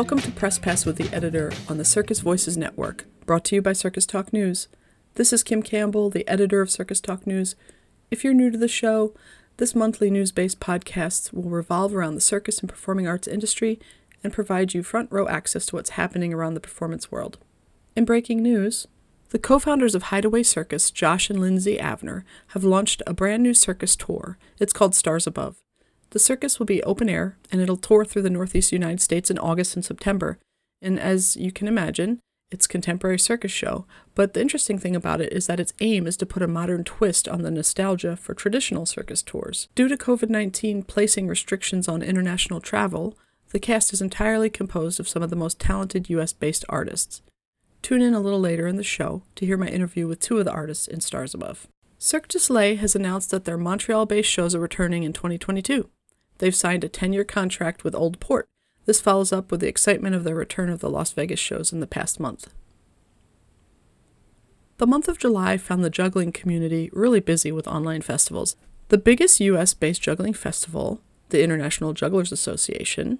welcome to Press Pass with the Editor on the Circus Voices Network, brought to you by Circus Talk News. This is Kim Campbell, the editor of Circus Talk News. If you're new to the show, this monthly news based podcast will revolve around the circus and performing arts industry and provide you front row access to what's happening around the performance world. In breaking news, the co founders of Hideaway Circus, Josh and Lindsay Avner, have launched a brand new circus tour. It's called Stars Above. The circus will be open air and it'll tour through the Northeast United States in August and September. And as you can imagine, it's contemporary circus show, but the interesting thing about it is that its aim is to put a modern twist on the nostalgia for traditional circus tours. Due to COVID-19 placing restrictions on international travel, the cast is entirely composed of some of the most talented US-based artists. Tune in a little later in the show to hear my interview with two of the artists in Stars Above. Cirque du Soleil has announced that their Montreal-based shows are returning in 2022. They've signed a 10-year contract with Old Port, this follows up with the excitement of the return of the Las Vegas shows in the past month. The month of July found the juggling community really busy with online festivals. The biggest US based juggling festival, the International Jugglers Association,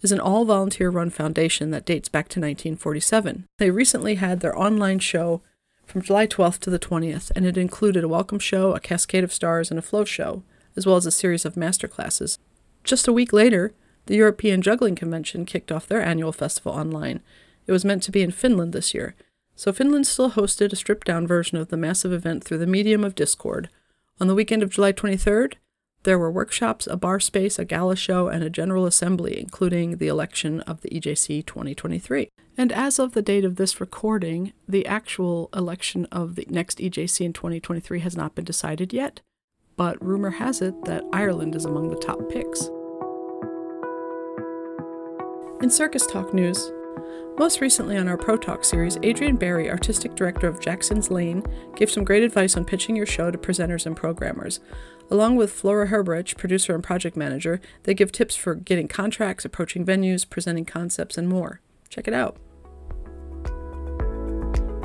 is an all volunteer run foundation that dates back to 1947. They recently had their online show from July 12th to the 20th, and it included a welcome show, a cascade of stars, and a flow show, as well as a series of master classes. Just a week later, the European Juggling Convention kicked off their annual festival online. It was meant to be in Finland this year, so Finland still hosted a stripped down version of the massive event through the medium of Discord. On the weekend of July 23rd, there were workshops, a bar space, a gala show, and a general assembly, including the election of the EJC 2023. And as of the date of this recording, the actual election of the next EJC in 2023 has not been decided yet, but rumor has it that Ireland is among the top picks. In Circus Talk news, most recently on our Pro Talk series, Adrian Barry, artistic director of Jackson's Lane, gave some great advice on pitching your show to presenters and programmers. Along with Flora Herberich, producer and project manager, they give tips for getting contracts, approaching venues, presenting concepts, and more. Check it out.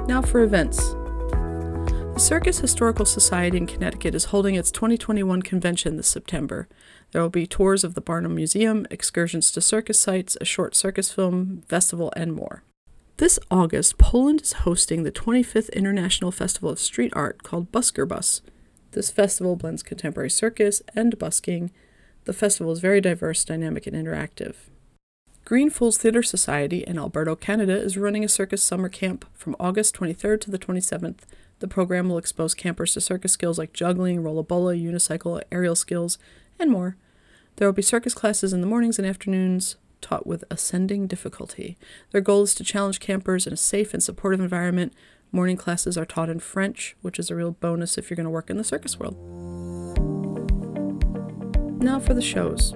Now for events. The Circus Historical Society in Connecticut is holding its 2021 convention this September. There will be tours of the Barnum Museum, excursions to circus sites, a short circus film, festival, and more. This August, Poland is hosting the 25th International Festival of Street Art called Busker Bus. This festival blends contemporary circus and busking. The festival is very diverse, dynamic, and interactive. Green Fools Theatre Society in Alberta, Canada is running a circus summer camp from August 23rd to the 27th. The program will expose campers to circus skills like juggling, rollabola, unicycle, aerial skills, and more. There will be circus classes in the mornings and afternoons taught with ascending difficulty. Their goal is to challenge campers in a safe and supportive environment. Morning classes are taught in French, which is a real bonus if you're going to work in the circus world. Now for the shows.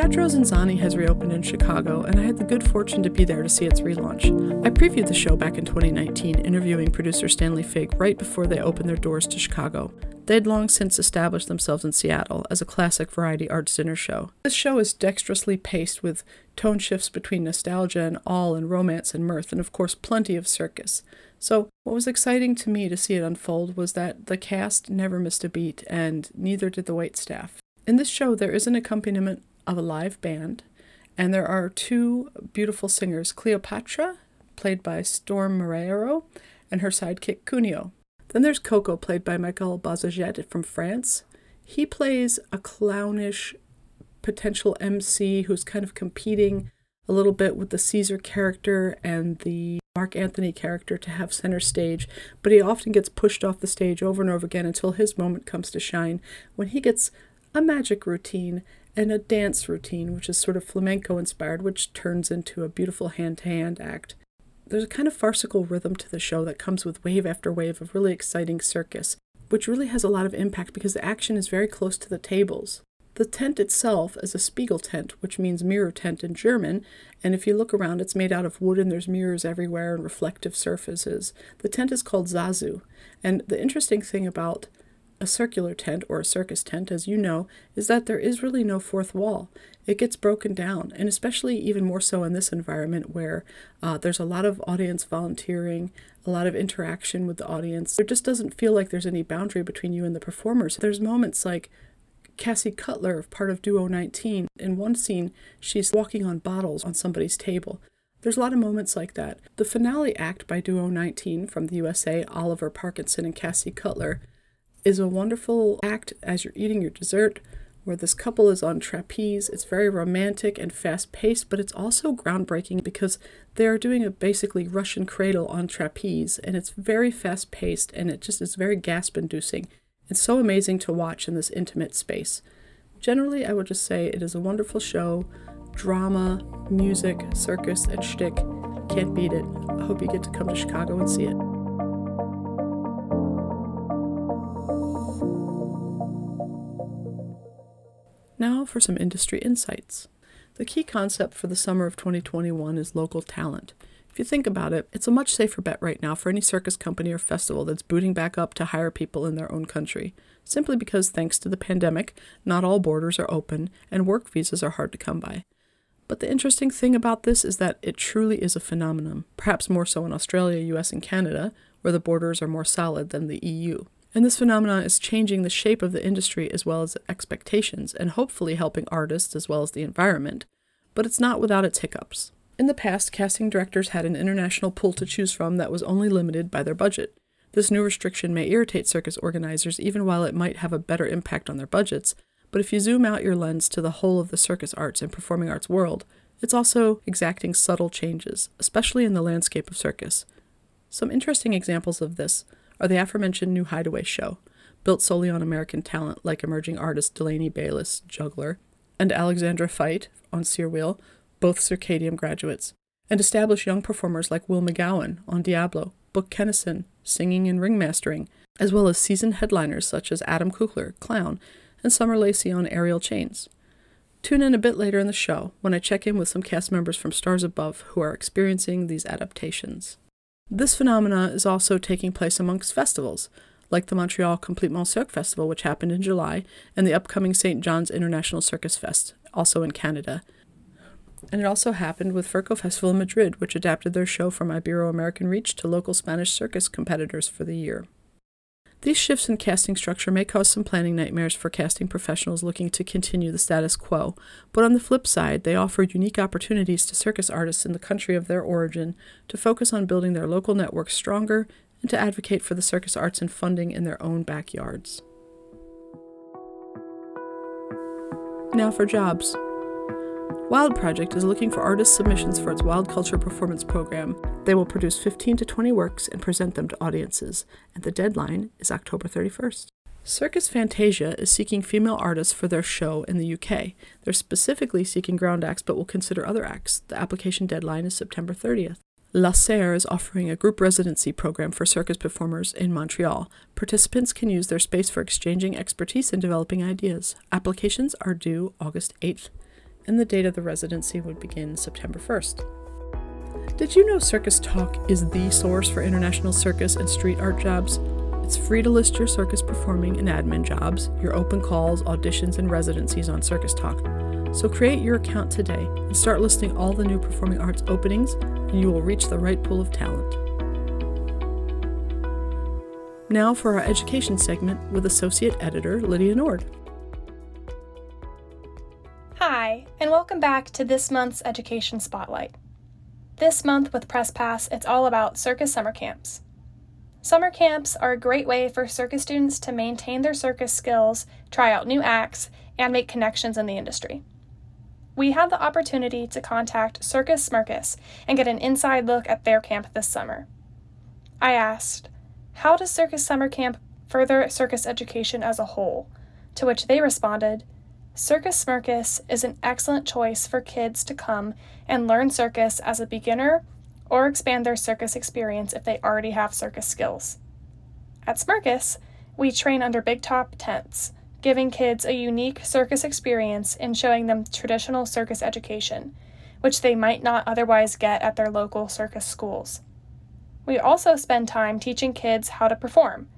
Teatro ZinZanni has reopened in Chicago, and I had the good fortune to be there to see its relaunch. I previewed the show back in 2019, interviewing producer Stanley Fig right before they opened their doors to Chicago. They'd long since established themselves in Seattle as a classic variety arts dinner show. This show is dexterously paced with tone shifts between nostalgia and awe and romance and mirth, and of course, plenty of circus. So, what was exciting to me to see it unfold was that the cast never missed a beat, and neither did the wait staff. In this show, there is an accompaniment of a live band, and there are two beautiful singers Cleopatra, played by Storm Marrero, and her sidekick Cuneo. Then there's Coco, played by Michael Bazaget from France. He plays a clownish potential MC who's kind of competing a little bit with the Caesar character and the Mark Anthony character to have center stage, but he often gets pushed off the stage over and over again until his moment comes to shine when he gets a magic routine and a dance routine, which is sort of flamenco inspired, which turns into a beautiful hand to hand act there's a kind of farcical rhythm to the show that comes with wave after wave of really exciting circus, which really has a lot of impact because the action is very close to the tables. The tent itself is a Spiegel tent, which means mirror tent in German, and if you look around, it's made out of wood and there's mirrors everywhere and reflective surfaces. The tent is called Zazu, and the interesting thing about a circular tent or a circus tent, as you know, is that there is really no fourth wall. It gets broken down, and especially even more so in this environment where uh, there's a lot of audience volunteering, a lot of interaction with the audience. There just doesn't feel like there's any boundary between you and the performers. There's moments like Cassie Cutler, part of Duo 19, in one scene, she's walking on bottles on somebody's table. There's a lot of moments like that. The finale act by Duo 19 from the USA, Oliver Parkinson and Cassie Cutler, is a wonderful act as you're eating your dessert where this couple is on trapeze. It's very romantic and fast paced, but it's also groundbreaking because they are doing a basically Russian cradle on trapeze, and it's very fast paced and it just is very gasp inducing. It's so amazing to watch in this intimate space. Generally, I would just say it is a wonderful show drama, music, circus, and shtick. Can't beat it. I hope you get to come to Chicago and see it. Now for some industry insights. The key concept for the summer of 2021 is local talent. If you think about it, it's a much safer bet right now for any circus company or festival that's booting back up to hire people in their own country, simply because thanks to the pandemic, not all borders are open and work visas are hard to come by. But the interesting thing about this is that it truly is a phenomenon, perhaps more so in Australia, US, and Canada, where the borders are more solid than the EU. And this phenomenon is changing the shape of the industry as well as expectations, and hopefully helping artists as well as the environment. But it's not without its hiccups. In the past, casting directors had an international pool to choose from that was only limited by their budget. This new restriction may irritate circus organizers even while it might have a better impact on their budgets, but if you zoom out your lens to the whole of the circus arts and performing arts world, it's also exacting subtle changes, especially in the landscape of circus. Some interesting examples of this are the aforementioned new Hideaway show, built solely on American talent like emerging artist Delaney Baylis, juggler, and Alexandra Feit on Wheel, both Circadium graduates, and established young performers like Will McGowan on Diablo, Book Kennison, singing and ringmastering, as well as seasoned headliners such as Adam Kukler, clown, and Summer Lacey on aerial chains. Tune in a bit later in the show when I check in with some cast members from Stars Above who are experiencing these adaptations. This phenomena is also taking place amongst festivals, like the Montreal Complètement Cirque Festival, which happened in July, and the upcoming St. John's International Circus Fest, also in Canada. And it also happened with Furco Festival in Madrid, which adapted their show from Ibero American Reach to local Spanish circus competitors for the year. These shifts in casting structure may cause some planning nightmares for casting professionals looking to continue the status quo, but on the flip side, they offer unique opportunities to circus artists in the country of their origin to focus on building their local networks stronger and to advocate for the circus arts and funding in their own backyards. Now for jobs. Wild Project is looking for artist submissions for its Wild Culture Performance program. They will produce 15 to 20 works and present them to audiences, and the deadline is October 31st. Circus Fantasia is seeking female artists for their show in the UK. They're specifically seeking ground acts but will consider other acts. The application deadline is September 30th. La Serre is offering a group residency program for circus performers in Montreal. Participants can use their space for exchanging expertise and developing ideas. Applications are due August 8th and the date of the residency would begin September 1st. Did you know Circus Talk is the source for international circus and street art jobs? It's free to list your circus performing and admin jobs, your open calls, auditions, and residencies on Circus Talk. So create your account today and start listing all the new performing arts openings, and you will reach the right pool of talent. Now for our education segment with Associate Editor Lydia Nord. Welcome back to this month's Education Spotlight. This month with Press Pass, it's all about circus summer camps. Summer camps are a great way for circus students to maintain their circus skills, try out new acts, and make connections in the industry. We had the opportunity to contact Circus Smirkus and get an inside look at their camp this summer. I asked, How does Circus Summer Camp further circus education as a whole? To which they responded, Circus Smirkus is an excellent choice for kids to come and learn circus as a beginner or expand their circus experience if they already have circus skills. At Smirkus, we train under big top tents, giving kids a unique circus experience and showing them traditional circus education, which they might not otherwise get at their local circus schools. We also spend time teaching kids how to perform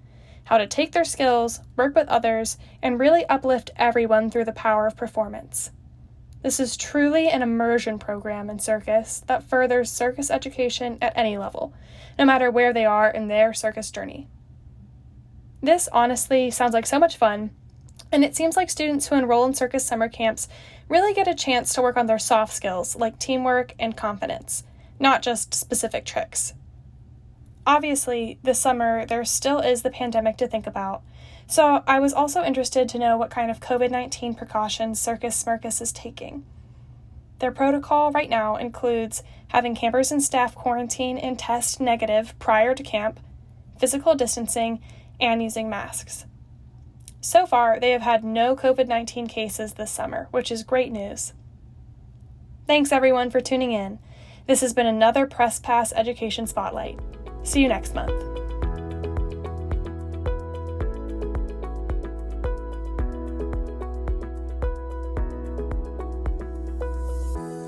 how to take their skills, work with others, and really uplift everyone through the power of performance. This is truly an immersion program in circus that furthers circus education at any level, no matter where they are in their circus journey. This honestly sounds like so much fun. And it seems like students who enroll in circus summer camps really get a chance to work on their soft skills like teamwork and confidence, not just specific tricks. Obviously, this summer there still is the pandemic to think about, so I was also interested to know what kind of COVID 19 precautions Circus Smirkus is taking. Their protocol right now includes having campers and staff quarantine and test negative prior to camp, physical distancing, and using masks. So far, they have had no COVID 19 cases this summer, which is great news. Thanks everyone for tuning in. This has been another Press Pass Education Spotlight. See you next month.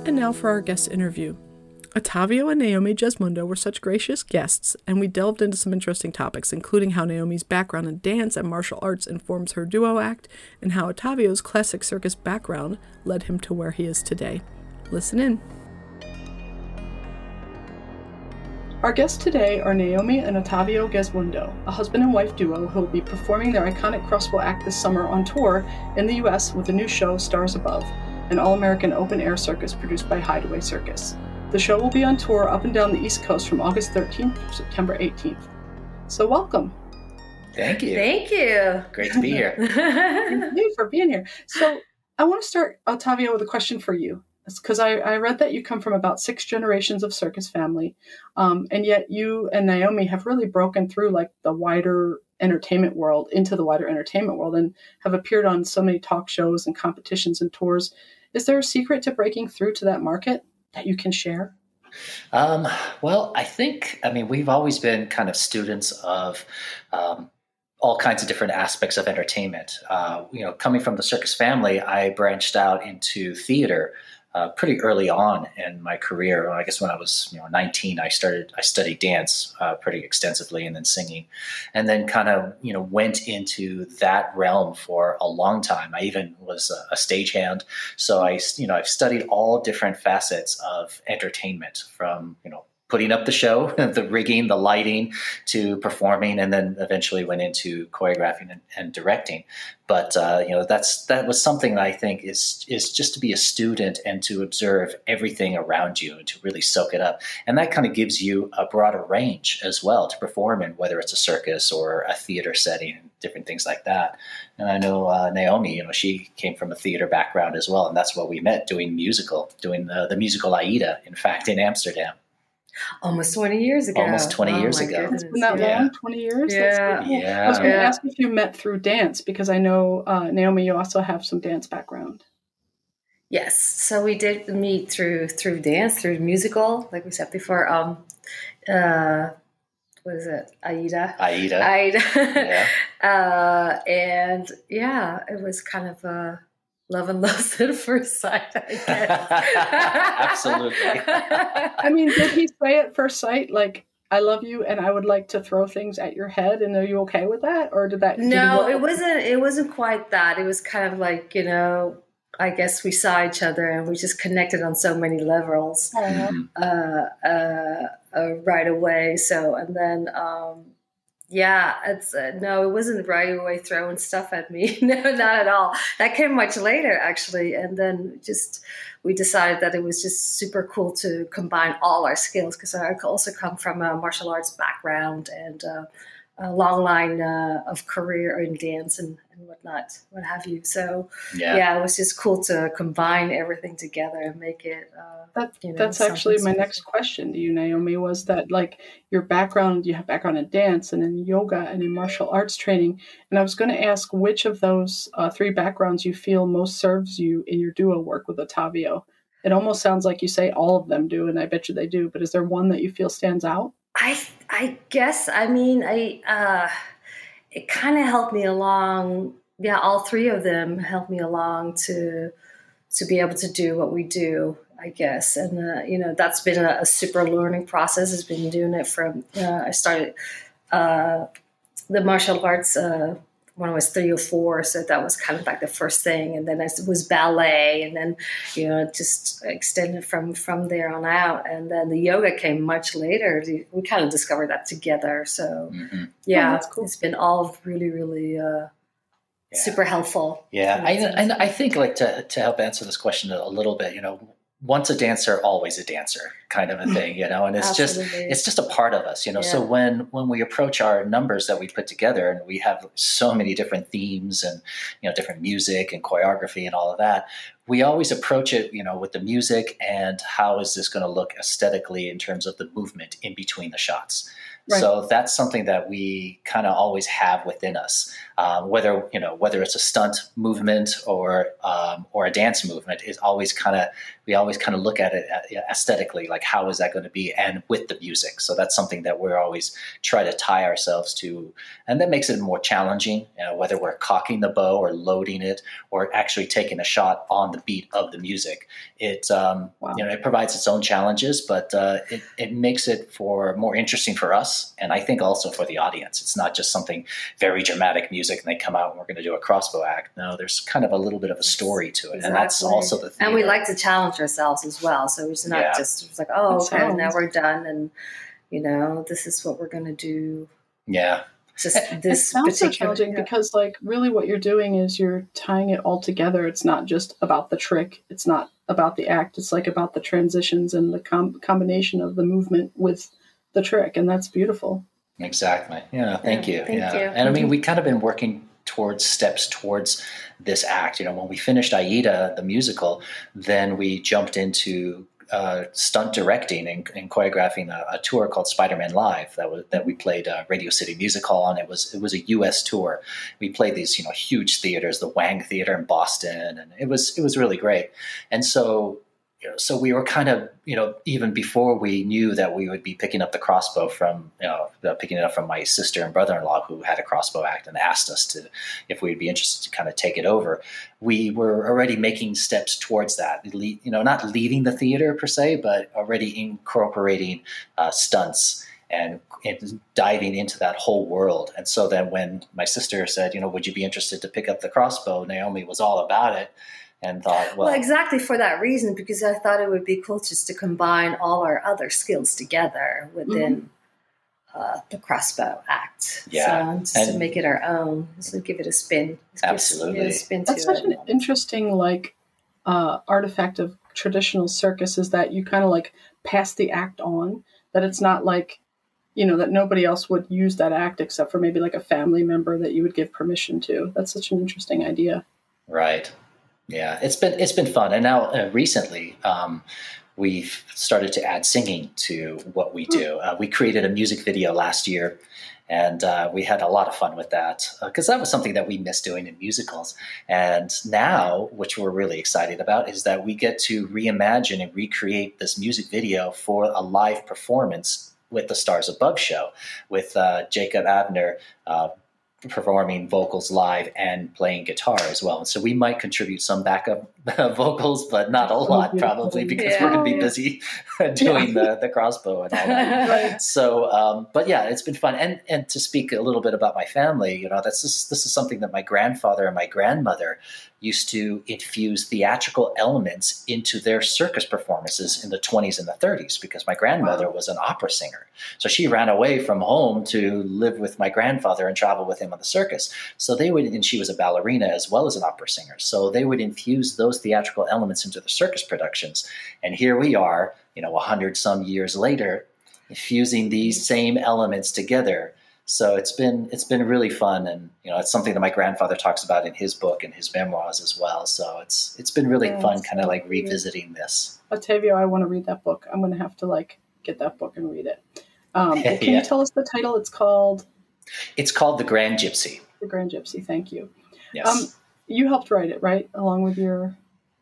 And now for our guest interview. Ottavio and Naomi Gesmundo were such gracious guests, and we delved into some interesting topics, including how Naomi's background in dance and martial arts informs her duo act, and how Ottavio's classic circus background led him to where he is today. Listen in. Our guests today are Naomi and Ottavio Gesmundo, a husband and wife duo who will be performing their iconic crossbow act this summer on tour in the U.S. with the new show Stars Above, an all American open air circus produced by Hideaway Circus. The show will be on tour up and down the East Coast from August 13th through September 18th. So, welcome. Thank you. Thank you. Great to be here. Thank you for being here. So, I want to start, Ottavio, with a question for you. Because I, I read that you come from about six generations of circus family, um, and yet you and Naomi have really broken through like the wider entertainment world into the wider entertainment world and have appeared on so many talk shows and competitions and tours. Is there a secret to breaking through to that market? that you can share? Um, well, I think, I mean, we've always been kind of students of um, all kinds of different aspects of entertainment. Uh, you know, coming from the circus family, I branched out into theater uh, pretty early on in my career. I guess when I was you know 19, I started I studied dance uh, pretty extensively, and then singing, and then kind of you know went into that realm for a long time. I even was a, a stagehand, so I you know I've studied all different facets of entertainment from you know putting up the show, the rigging, the lighting, to performing, and then eventually went into choreographing and, and directing. But uh, you know, that's that was something that I think is is just to be a student and to observe everything around you and to really soak it up, and that kind of gives you a broader range as well to perform in, whether it's a circus or a theater setting, different things like that. And I know uh, Naomi, you know, she came from a theater background as well, and that's what we met doing musical, doing the, the musical Aida, in fact, in Amsterdam. Almost 20 years ago. Almost 20 oh, years ago. It's been that yeah. long? 20 years? Yeah. yeah. I was going to yeah. ask if you met through dance because I know, uh, Naomi, you also have some dance background. Yes. So we did meet through through dance, through musical, like we said before. Um, uh, what is it? Aida. Aida. Aida. Yeah. uh, and yeah, it was kind of a love and lust at first sight, I guess. Absolutely. I mean, did he say at first sight, like, I love you and I would like to throw things at your head and are you okay with that? Or did that no, work- it wasn't it wasn't quite that. It was kind of like, you know, I guess we saw each other and we just connected on so many levels Aw. Mhm. uh, uh, uh, right away. So, and then, um, yeah, it's uh, no, it wasn't right away throwing stuff at me. no, not at all. That came much later, actually. And then just we decided that it was just super cool to combine all our skills because I also come from a martial arts background and uh, a long line uh, of career in dance and, and whatnot, what have you. So Yeah. yeah. it was just cool to combine everything together and make it. Uh, That, you know, that's actually my next question to you, Naomi, was that like your background, you have background in dance and in yoga and in martial arts training. And I was going to ask which of those uh, three backgrounds you feel most serves you in your duo work with Ottavio. It almost sounds like you say all of them do, and I bet you they do, but is there one that you feel stands out? I I guess I mean I uh, it kind of helped me along. Yeah, all three of them helped me along to to be able to do what we do. I guess, and uh, you know that's been a, a super learning process. Has been doing it from uh, I started uh, the martial arts uh, when I was three or four, so that was kind of like the first thing, and then it was ballet, and then you know just extended from from there on out, and then the yoga came much later. We kind of discovered that together. So Mhm. yeah, that's cool. it's been all really really uh, yeah. super helpful. Yeah, I, and I think like to to help answer this question a little bit, you know, once a dancer always a dancer kind of a thing you know and it's just it's just a part of us you know yeah. so when when we approach our numbers that we put together and we have so many different themes and you know different music and choreography and all of that we always approach it you know with the music and how is this going to look aesthetically in terms of the movement in between the shots Right. So that's something that we kind of always have within us, um, whether you know whether it's a stunt movement or um, or a dance movement. Is always kind of we always kind of look at it uh, aesthetically, like how is that going to be, and with the music. So that's something that we're always try to tie ourselves to, and that makes it more challenging. You know, whether we're cocking the bow or loading it, or actually taking a shot on the beat of the music. It um, wow. you know it provides its own challenges, but uh, it it makes it for more interesting for us and I think also for the audience. It's not just something very dramatic music and they come out and we're going to do a crossbow act. No, there's kind of a little bit of a story to it, exactly. and that's also the. Theater. And we like to challenge ourselves as well, so it's not yeah. just it's like, oh, okay, sounds- now we're done, and you know, this is what we're going to do. Yeah, just this it sounds so challenging yeah. because like really what you're doing is you're tying it all together it's not just about the trick it's not about the act it's like about the transitions and the com- combination of the movement with the trick, and that's beautiful. Exactly. Yeah. Thank yeah, you. Thank yeah. You. And I mean, mm-hmm. we kind of been working towards steps towards this act. You know, when we finished Aida, the musical, then we jumped into uh, stunt directing and, and choreographing a, a, tour called Spider-Man Live that was that we played uh, Radio City Music Hall on. It was it was a U.S. tour. We played these you know huge theaters, the Wang Theater in Boston, and it was it was really great. And so so we were kind of, you know, even before we knew that we would be picking up the crossbow from, you know, picking it up from my sister and brother-in-law who had a crossbow act and asked us to, if we'd be interested to kind of take it over. We were already making steps towards that, you know, not leaving the theater per se, but already incorporating uh, stunts and, diving into that whole world. And so then when my sister said, you know, would you be interested to pick up the crossbow? Naomi was all about it and thought, well, well, exactly for that reason, because I thought it would be cool just to combine all our other skills together within mm-hmm. uh, the crossbow act. Yeah, so just and to make it our own, so give it a spin. Absolutely, a spin that's such it. an interesting like uh, artifact of traditional circus is that you kind of like pass the act on. That it's not like you know that nobody else would use that act except for maybe like a family member that you would give permission to. That's such an interesting idea. Right. Yeah, it's been it's been fun, and now uh, recently um, we've started to add singing to what we do. Uh, we created a music video last year, and uh, we had a lot of fun with that because uh, that was something that we missed doing in musicals. And now, which we're really excited about, is that we get to reimagine and recreate this music video for a live performance with the Stars Above show with uh, Jacob Abner uh, performing vocals live and playing guitar as well. And so we might contribute some backup vocals, but not a lot probably because yeah. we're going to be busy doing yeah. the, the crossbow and all that. right. So, um, but yeah, it's been fun. And, and to speak a little bit about my family, you know, that's just, this is something that my grandfather and my grandmother used to infuse theatrical elements into their circus performances in the 20s and the 30s because my grandmother was an opera singer. So she ran away from home to live with my grandfather and travel with him on the circus. So they would, and she was a ballerina as well as an opera singer. So they would infuse those theatrical elements into the circus productions. And here we are, you know, hundred some years later, fusing these same elements together so it's been it's been really fun, and you know it's something that my grandfather talks about in his book and his memoirs as well. So it's it's been really yeah, fun, kind of like revisiting this. Ottavio, I want to read that book. I'm going to have to like get that book and read it. Um, can yeah. you tell us the title? It's called. It's called The Grand Gypsy. The Grand Gypsy. Thank you. Yes. Um, you helped write it, right? Along with your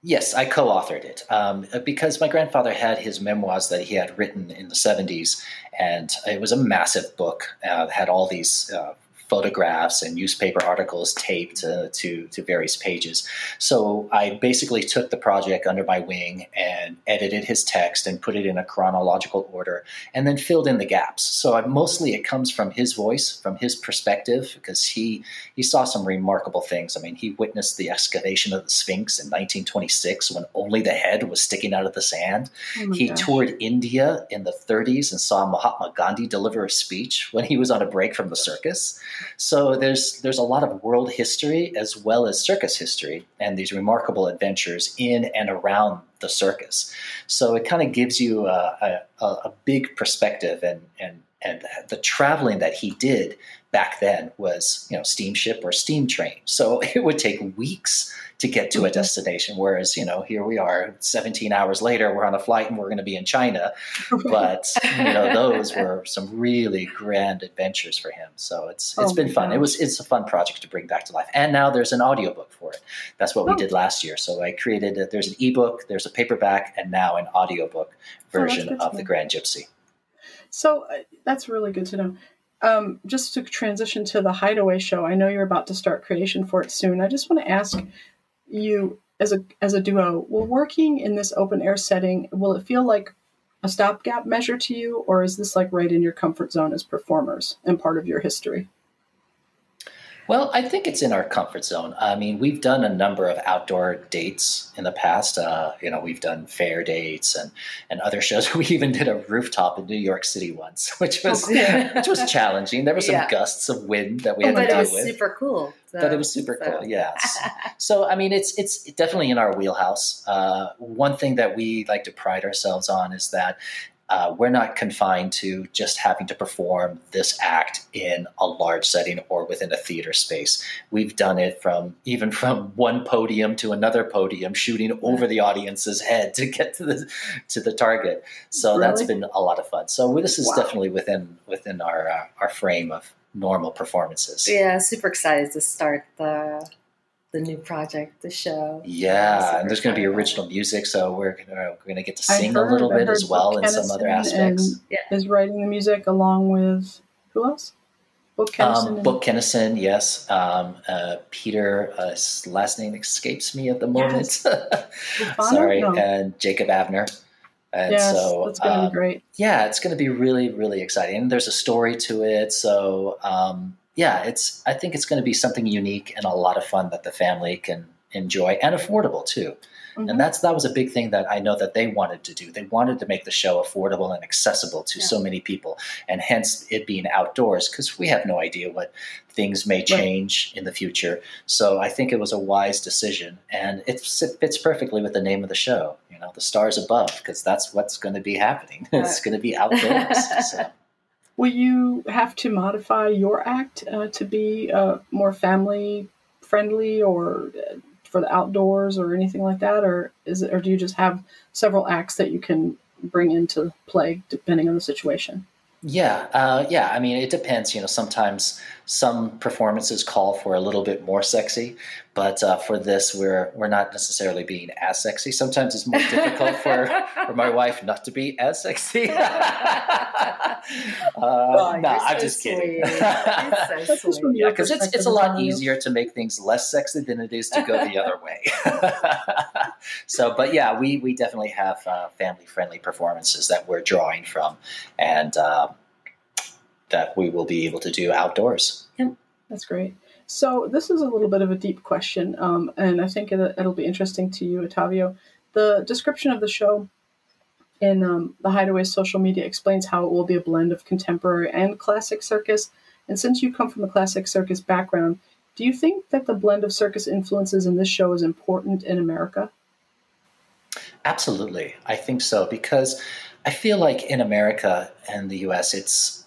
Yes, I co authored it um, because my grandfather had his memoirs that he had written in the 70s, and it was a massive book. Uh, had all these uh, photographs and newspaper articles taped uh, to, to various pages. So I basically took the project under my wing and edited his text and put it in a chronological order and then filled in the gaps. So I, mostly it comes from his voice, from his perspective, because he, he saw some remarkable things. I mean, he witnessed the excavation of the Sphinx in 1926 when only the head was sticking out of the sand. Oh he gosh. toured India in the 30s and saw Mahatma Gandhi deliver a speech when he was on a break from the circus. So there's there's a lot of world history as well as circus history and these remarkable adventures in and around the circus. So it kind of gives you a, a, a big perspective and and and the traveling that he did back then was you know steamship or steam train. So it would take weeks to get to a mm-hmm. destination whereas you know here we are 17 hours later we're on a flight and we're going to be in china. But you know those were some really grand adventures for him. So it's it's oh been fun. Gosh. it was it's a fun project to bring back to life. And now there's an audiobook for it. That's what oh. we did last year. So i created a, there's an ebook there's a paperback and now an audiobook oh, version oh, of the grand gypsy so uh, that's really good to know. Um, just to transition to the Hideaway show, I know you're about to start creation for it soon. I just want to ask you, as a as a duo, will working in this open air setting will it feel like a stopgap measure to you, or is this like right in your comfort zone as performers and part of your history? Well, I think it's in our comfort zone. I mean, we've done a number of outdoor dates in the past. Uh, you know, we've done fair dates and, and other shows. We even did a rooftop in New York City once, which was oh, which was challenging. There were some yeah. gusts of wind that we had to deal with. But it was super cool. So, but it was super so. cool. Yes. so I mean, it's it's definitely in our wheelhouse. Uh, one thing that we like to pride ourselves on is that uh, we're not confined to just having to perform this act in a large setting or within a theater space. We've done it from even from one podium to another podium, shooting over the audience's head to get to the to the target. So really? that's been a lot of fun. So this is wow. definitely within within our uh, our frame of normal performances. Yeah, super excited to start the the new project, the show. Yeah, and there's going to be original music, so we're gonna, we're going to get to sing heard, a little bit as well in some other aspects. Yeah. Is writing the music along with who else? Book Kennison. Um, Book Kennison, yes. Um, uh, Peter, uh, last name escapes me at the moment. Yes. Sorry, no. and Jacob Abner. And yes, so, that's going to um, be great. Yeah, it's going to be really, really exciting. And there's a story to it, so um, yeah, it's I think it's going to be something unique and a lot of fun that the family can enjoy and affordable too. Mm-hmm. And that's that was a big thing that I know that they wanted to do. They wanted to make the show affordable and accessible to yeah. so many people, and hence it being outdoors because we have no idea what things may change right. in the future. So I think it was a wise decision, and it fits perfectly with the name of the show. You know, the stars above, because that's what's going to be happening. Right. it's going to be outdoors. so. Will you have to modify your act uh, to be uh, more family friendly or uh, for the outdoors or anything like that, or is it, or do you just have several acts that you can bring into play depending on the situation? Yeah, uh, yeah. I mean, it depends. You know, sometimes some performances call for a little bit more sexy, but uh, for this, we're we're not necessarily being as sexy. Sometimes it's more difficult for, for my wife not to be as sexy. uh, oh, no, I'm just kidding. so yeah, because it's it's a lot easier to make things less sexy than it is to go the other way. so, but yeah, we we definitely have uh, family friendly performances that we're drawing from, and. Uh, that we will be able to do outdoors. Yep, that's great. So this is a little bit of a deep question, um, and I think it, will be interesting to you, Ottavio. The description of the show in um, the Hideaway social media explains how it will be a blend of contemporary and classic circus. And since you come from a classic circus background, do you think that the blend of circus influences in this show is important in America? Absolutely, I think so because I feel like in America and the U.S., it's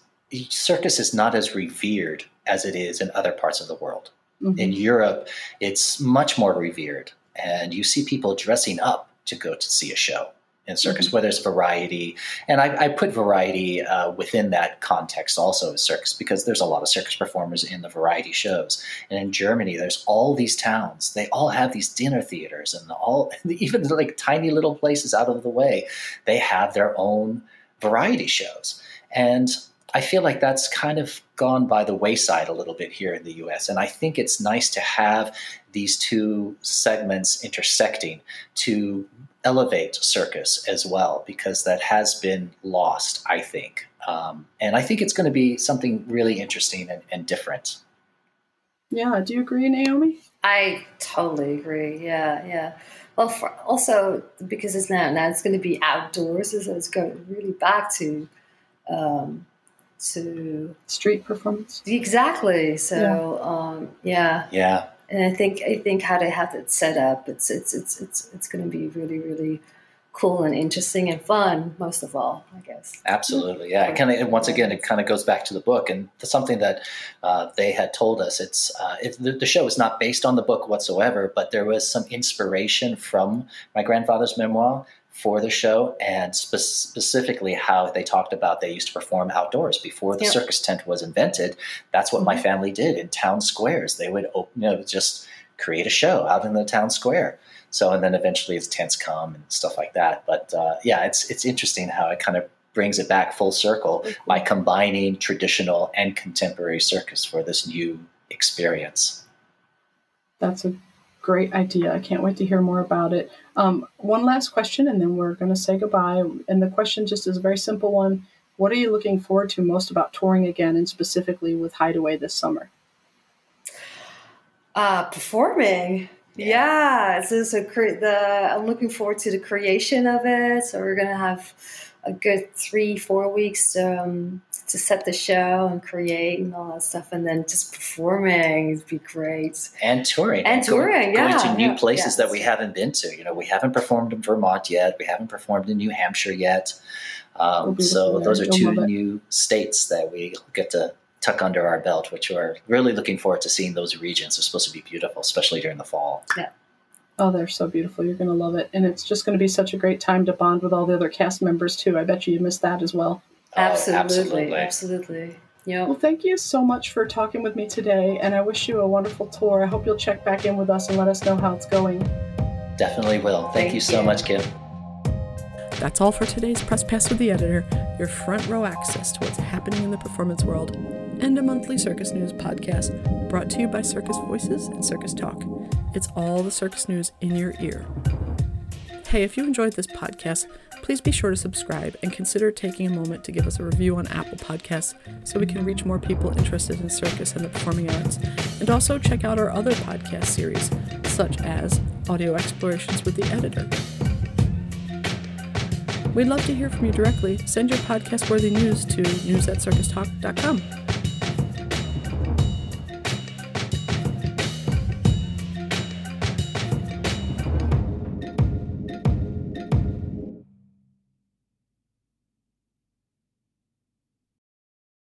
circus is not as revered as it is in other parts of the world. Mm-hmm. In Europe, it's much more revered, and you see people dressing up to go to see a show in circus, mm-hmm. where there's variety. And I, I put variety uh, within that context also as circus because there's a lot of circus performers in the variety shows. And in Germany, there's all these towns. They all have these dinner theaters and all, even like tiny little places out of the way, they have their own variety shows. And I feel like that's kind of gone by the wayside a little bit here in the US. And I think it's nice to have these two segments intersecting to elevate circus as well, because that has been lost, I think. Um, and I think it's going to be something really interesting and, and different. Yeah. Do you agree, Naomi? I totally agree. Yeah. Yeah. Well, for, also because it's now now it's going to be outdoors, so it's going really back to um, to street performance. Exactly. So yeah. Um, yeah. Yeah. And I think I think how they have it set up, it's it's it's it's it's going to be really really cool and interesting and fun most of all i guess absolutely yeah kind of once again it kind of goes back to the book and something that uh, they had told us it's uh, it, the, the, show is not based on the book whatsoever but there was some inspiration from my grandfather's memoir for the show and spe- specifically how they talked about they used to perform outdoors before the yep. circus tent was invented that's what mm-hmm. my family did in town squares they would open you know just create a show out in the town square so, and then eventually as tents come and stuff like that. But uh, yeah, it's it's interesting how it kind of brings it back full circle mm-hmm. by combining traditional and contemporary circus for this new experience. That's a great idea. I can't wait to hear more about it. Um, one last question, and then we're going to say goodbye. And the question just is a very simple one. What are you looking forward to most about touring again, and specifically with Hideaway this summer? Uh, performing. Yeah, so, so cre- the I'm looking forward to the creation of it. So we're gonna have a good three, four weeks um, to set the show and create and all that stuff, and then just performing would be great. And touring, and, touring, going, yeah, going to new yeah, places yes. that we haven't been to. You know, we haven't performed in Vermont yet. We haven't performed in New Hampshire yet. Um, so those are two new states that we get to tuck under our belt, which we're really looking forward to seeing those regions. They're supposed to be beautiful, especially during the fall. Yeah. Oh, they're so beautiful. You're going to love it. And it's just going to be such a great time to bond with all the other cast members, too. I bet you you missed that as well. Oh, absolutely. absolutely. Absolutely. Yeah. Well, thank you so much for talking with me today. And I wish you a wonderful tour. I hope you'll check back in with us and let us know how it's going. Definitely will. Thank, thank you so you. much, Kim. That's all for today's Press Pass with the Editor, your front row access to what's happening in the performance world and a monthly circus news podcast brought to you by Circus Voices and Circus Talk. It's all the circus news in your ear. Hey, if you enjoyed this podcast, please be sure to subscribe and consider taking a moment to give us a review on Apple Podcasts so we can reach more people interested in circus and the performing arts. And also check out our other podcast series, such as Audio Explorations with the Editor. We'd love to hear from you directly. Send your podcast worthy news to news at circustalk.com.